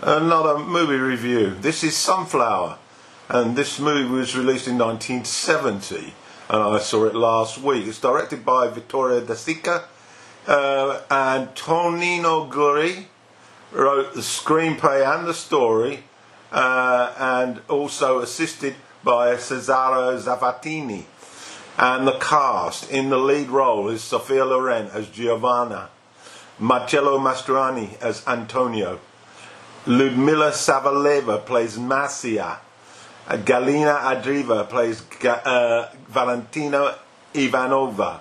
another movie review. This is Sunflower, and this movie was released in 1970, and I saw it last week. It's directed by Vittorio De Sica, uh, and Tonino Guerra wrote the screenplay and the story, uh, and also assisted by Cesare Zavattini. And the cast in the lead role is Sophia Loren as Giovanna, Marcello Mastroianni as Antonio, Ludmila Savelyeva plays Marcia. Uh, Galina Andreeva plays uh, Valentina Ivanova.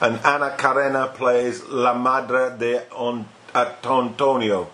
And Anna Carena plays La Madre de Antonio.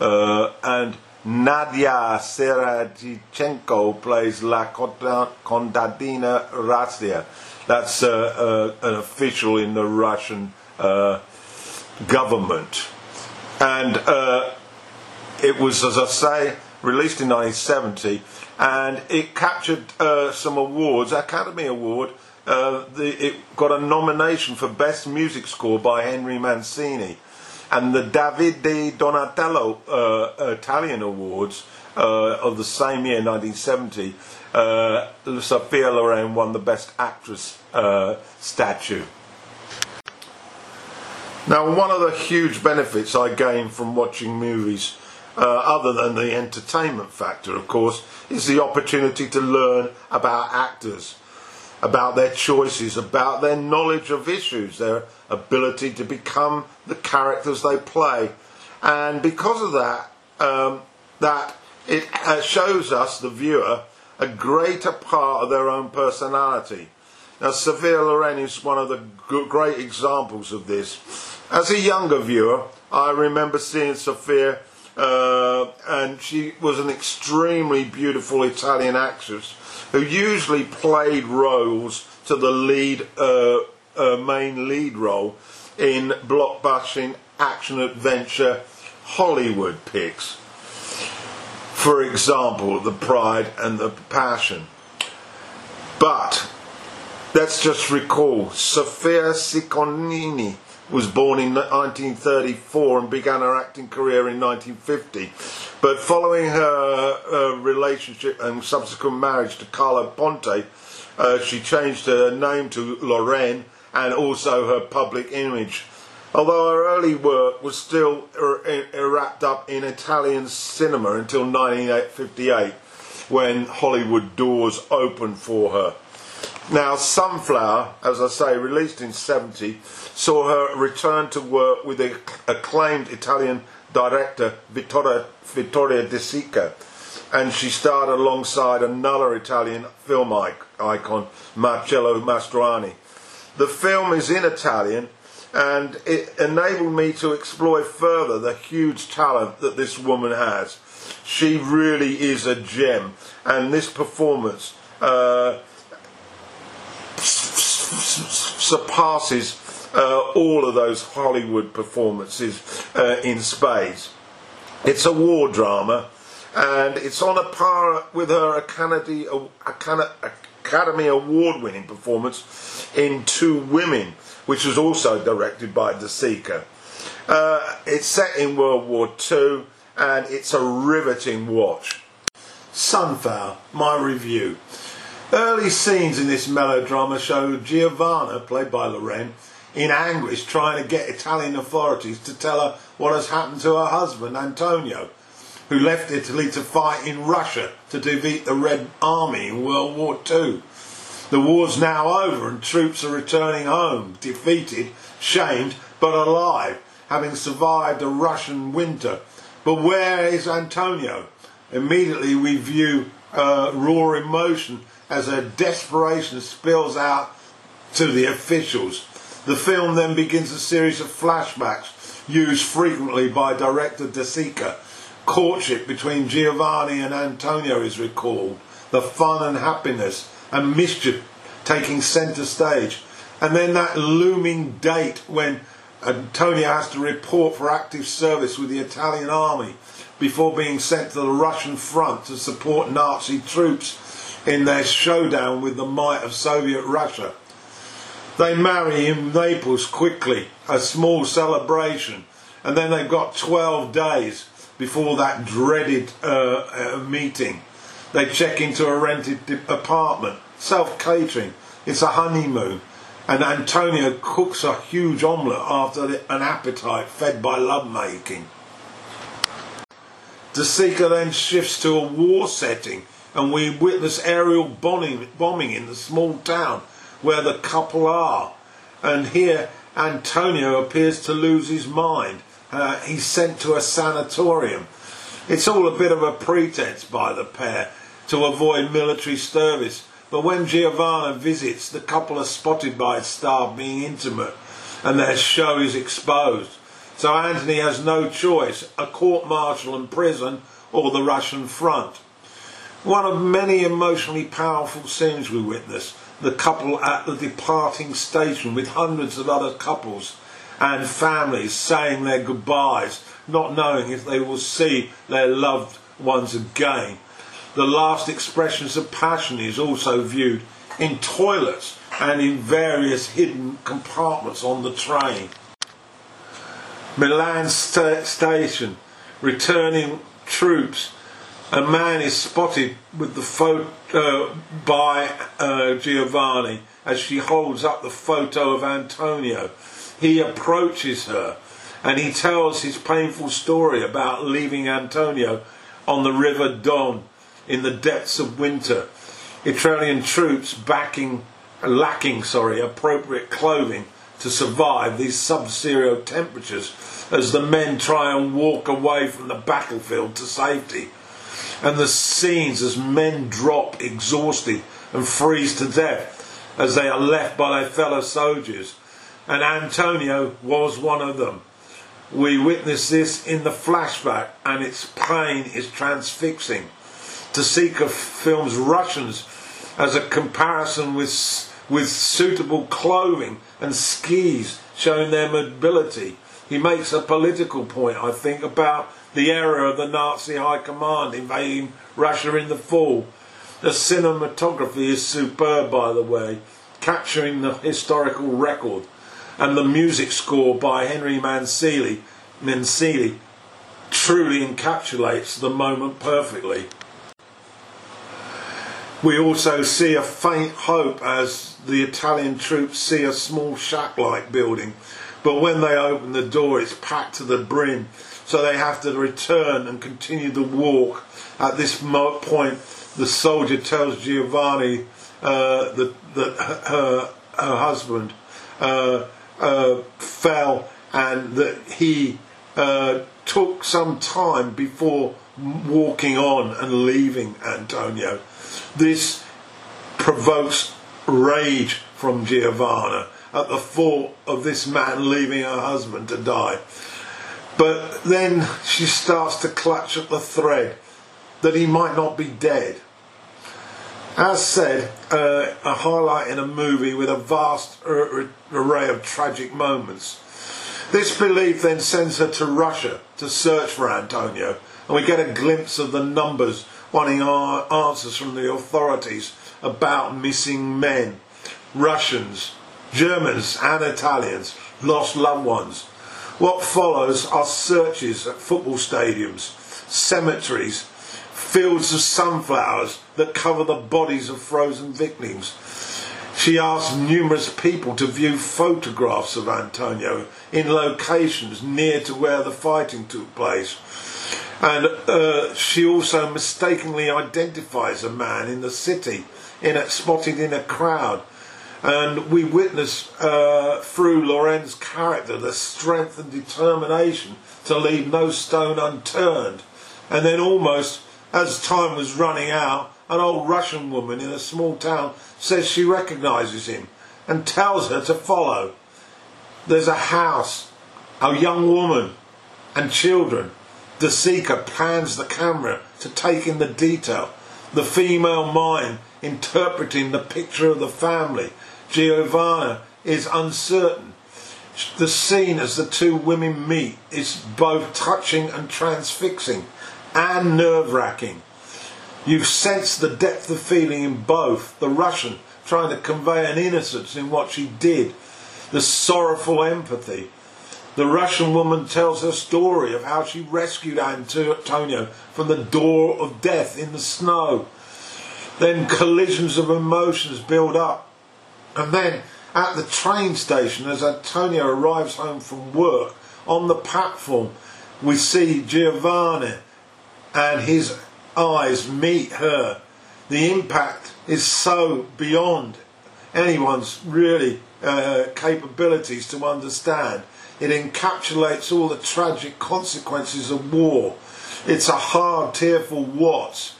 Uh, and Nadia Serajichenko plays La Contadina Razia. That's uh, uh, an official in the Russian uh, government. And it was, as I say, released in 1970, and it captured uh, some awards, Academy Award. Uh, the, it got a nomination for Best Music Score by Henry Mancini, and the David di Donatello uh, Italian Awards uh, of the same year, 1970. Uh, Sophia Loren won the Best Actress uh, statue. Now, one of the huge benefits I gained from watching movies uh, other than the entertainment factor, of course, is the opportunity to learn about actors, about their choices, about their knowledge of issues, their ability to become the characters they play. And because of that, um, that it uh, shows us, the viewer, a greater part of their own personality. Now, Sophia Loren is one of the great examples of this. As a younger viewer, I remember seeing Sophia uh, and she was an extremely beautiful Italian actress who usually played roles to the lead, uh, uh, main lead role in blockbusting action adventure Hollywood pics. For example, The Pride and the Passion. But let's just recall Sofia Cicconini was born in 1934 and began her acting career in 1950. But following her uh, relationship and subsequent marriage to Carlo Ponti, uh, she changed her name to Loren and also her public image. Although her early work was still wrapped up in Italian cinema until 1958, when Hollywood doors opened for her. Now, Sunflower, as I say, released in 70, saw her return to work with the acclaimed Italian director Vittoria, Vittoria De Sica, and she starred alongside another Italian film icon, Marcello Mastroianni. The film is in Italian, and it enabled me to explore further the huge talent that this woman has. She really is a gem, and this performance. Uh, surpasses uh, all of those Hollywood performances uh, in spades. It's a war drama, and it's on a par with her Academy, Academy Award winning performance in Two Women, which was also directed by De Sica. Uh, it's set in World War II, and it's a riveting watch. Sunflower, my review. Early scenes in this melodrama show Giovanna, played by Loren, in anguish trying to get Italian authorities to tell her what has happened to her husband, Antonio, who left Italy to fight in Russia to defeat the Red Army in World War II. The war's now over and troops are returning home, defeated, shamed, but alive, having survived a Russian winter. But where is Antonio? Immediately we view uh, raw emotion as her desperation spills out to the officials. The film then begins a series of flashbacks used frequently by director De Sica. Courtship between Giovanni and Antonio is recalled, the fun and happiness and mischief taking centre stage. And then that looming date when Antonio has to report for active service with the Italian army before being sent to the Russian front to support Nazi troops in their showdown with the might of Soviet Russia. They marry in Naples quickly, a small celebration, and then they've got 12 days before that dreaded uh, uh, meeting. They check into a rented apartment, self catering. It's a honeymoon. And Antonio cooks a huge omelette after an appetite fed by lovemaking. De Sica then shifts to a war setting and we witness aerial bombing, bombing in the small town where the couple are. And here Antonio appears to lose his mind. Uh, he's sent to a sanatorium. It's all a bit of a pretense by the pair to avoid military service but when Giovanna visits, the couple are spotted by a staff being intimate and their show is exposed. So Anthony has no choice a court martial and prison or the Russian front. One of many emotionally powerful scenes we witness the couple at the departing station with hundreds of other couples and families saying their goodbyes, not knowing if they will see their loved ones again the last expressions of passion is also viewed in toilets and in various hidden compartments on the train. Milan st- station, returning troops. A man is spotted with the photo by uh, Giovanni as she holds up the photo of Antonio. He approaches her and he tells his painful story about leaving Antonio on the River Don in the depths of winter. Italian troops backing, lacking sorry, appropriate clothing to survive these sub-zero temperatures as the men try and walk away from the battlefield to safety. And the scenes as men drop exhausted and freeze to death as they are left by their fellow soldiers. And Antonio was one of them. We witness this in the flashback, and its pain is transfixing de a films Russians as a comparison with with suitable clothing and skis showing their mobility. He makes a political point, I think, about the error of the Nazi high command invading Russia in the fall. The cinematography is superb, by the way, capturing the historical record, and the music score by Henry Mancini, Mancini truly encapsulates the moment perfectly. We also see a faint hope as the Italian troops see a small shack like building, but when they open the door, it's packed to the brim, so they have to return and continue the walk. At this point, the soldier tells Giovanni uh, that, that her, her husband uh, uh, fell and that he uh, took some time before walking on and leaving Antonio. This provokes rage from Giovanna at the thought of this man leaving her husband to die. But then she starts to clutch at the thread that he might not be dead. As said, uh, a highlight in a movie with a vast array of tragic moments. This belief then sends her to Russia to search for Antonio, and we get a glimpse of the numbers wanting answers from the authorities about missing men, Russians, Germans, and Italians, lost loved ones. What follows are searches at football stadiums, cemeteries, fields of sunflowers that cover the bodies of frozen victims. She asked numerous people to view photographs of Antonio in locations near to where the fighting took place and uh, she also mistakenly identifies a man in the city, in a, spotted in a crowd. And we witness uh, through Loren's character the strength and determination to leave no stone unturned. And then, almost as time was running out, an old Russian woman in a small town says she recognizes him and tells her to follow. There's a house, a young woman, and children De Sica plans the camera to take in the detail, the female mind interpreting the picture of the family. Giovanna is uncertain. The scene as the two women meet is both touching and transfixing and nerve wracking. You sense the depth of feeling in both. The Russian trying to convey an innocence in what she did, the sorrowful empathy, The Russian woman tells her story of how she rescued Antonio from the door of death in the snow. Then collisions of emotions build up. And then at the train station, as Antonio arrives home from work, on the platform, we see Giovanni and his eyes meet her. The impact is so beyond anyone's really uh, capabilities to understand. It encapsulates all the tragic consequences of war. It's a hard, tearful watch,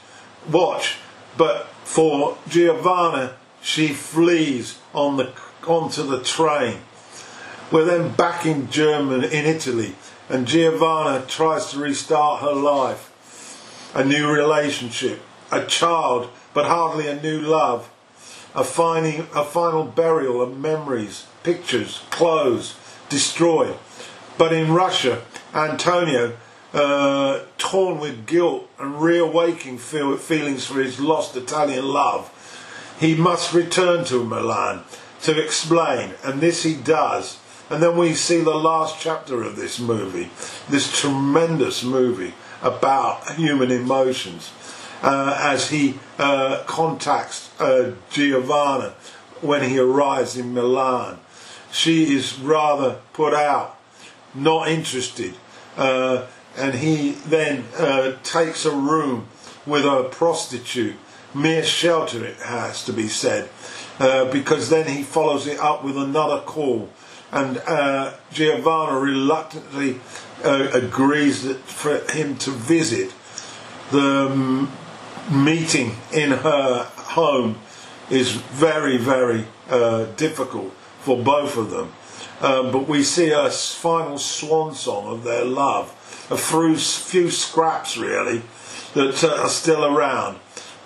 watch, but for Giovanna, she flees on the onto the train. We're then back in Germany, in Italy, and Giovanna tries to restart her life. A new relationship, a child, but hardly a new love. A, finding, a final burial of memories, pictures, clothes, destroyed. But in Russia, Antonio, uh, torn with guilt and reawaking feel, feelings for his lost Italian love, he must return to Milan to explain, and this he does. And then we see the last chapter of this movie, this tremendous movie about human emotions, uh, as he uh, contacts uh, Giovanna when he arrives in Milan. She is rather put out, not interested, uh, and he then uh, takes a room with a prostitute, mere shelter it has to be said, uh, because then he follows it up with another call. And uh, Giovanna reluctantly uh, agrees that for him to visit the um, meeting in her home is very, very uh, difficult for both of them. Um, but we see a final swan song of their love, a few, few scraps really that uh, are still around.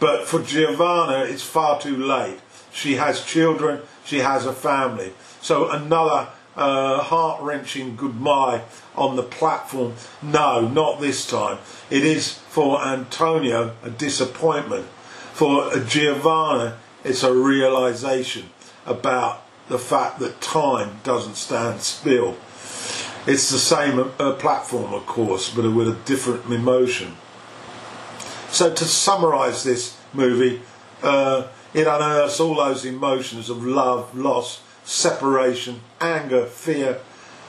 But for Giovanna, it's far too late. She has children, she has a family. So another uh, heart wrenching goodbye on the platform. No, not this time. It is for Antonio a disappointment. For Giovanna, it's a realization about the fact that time doesn't stand still. It's the same uh, platform, of course, but with a different emotion. So, to summarise this movie, uh, it unearths all those emotions of love, loss, separation, anger, fear,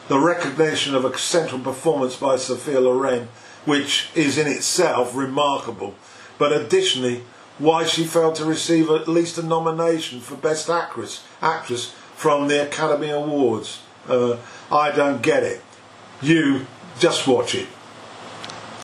the recognition of a central performance by Sophia Loren, which is in itself remarkable, but additionally, why she failed to receive at least a nomination for Best Actress, actress from the Academy Awards. Uh, I don't get it. You just watch it.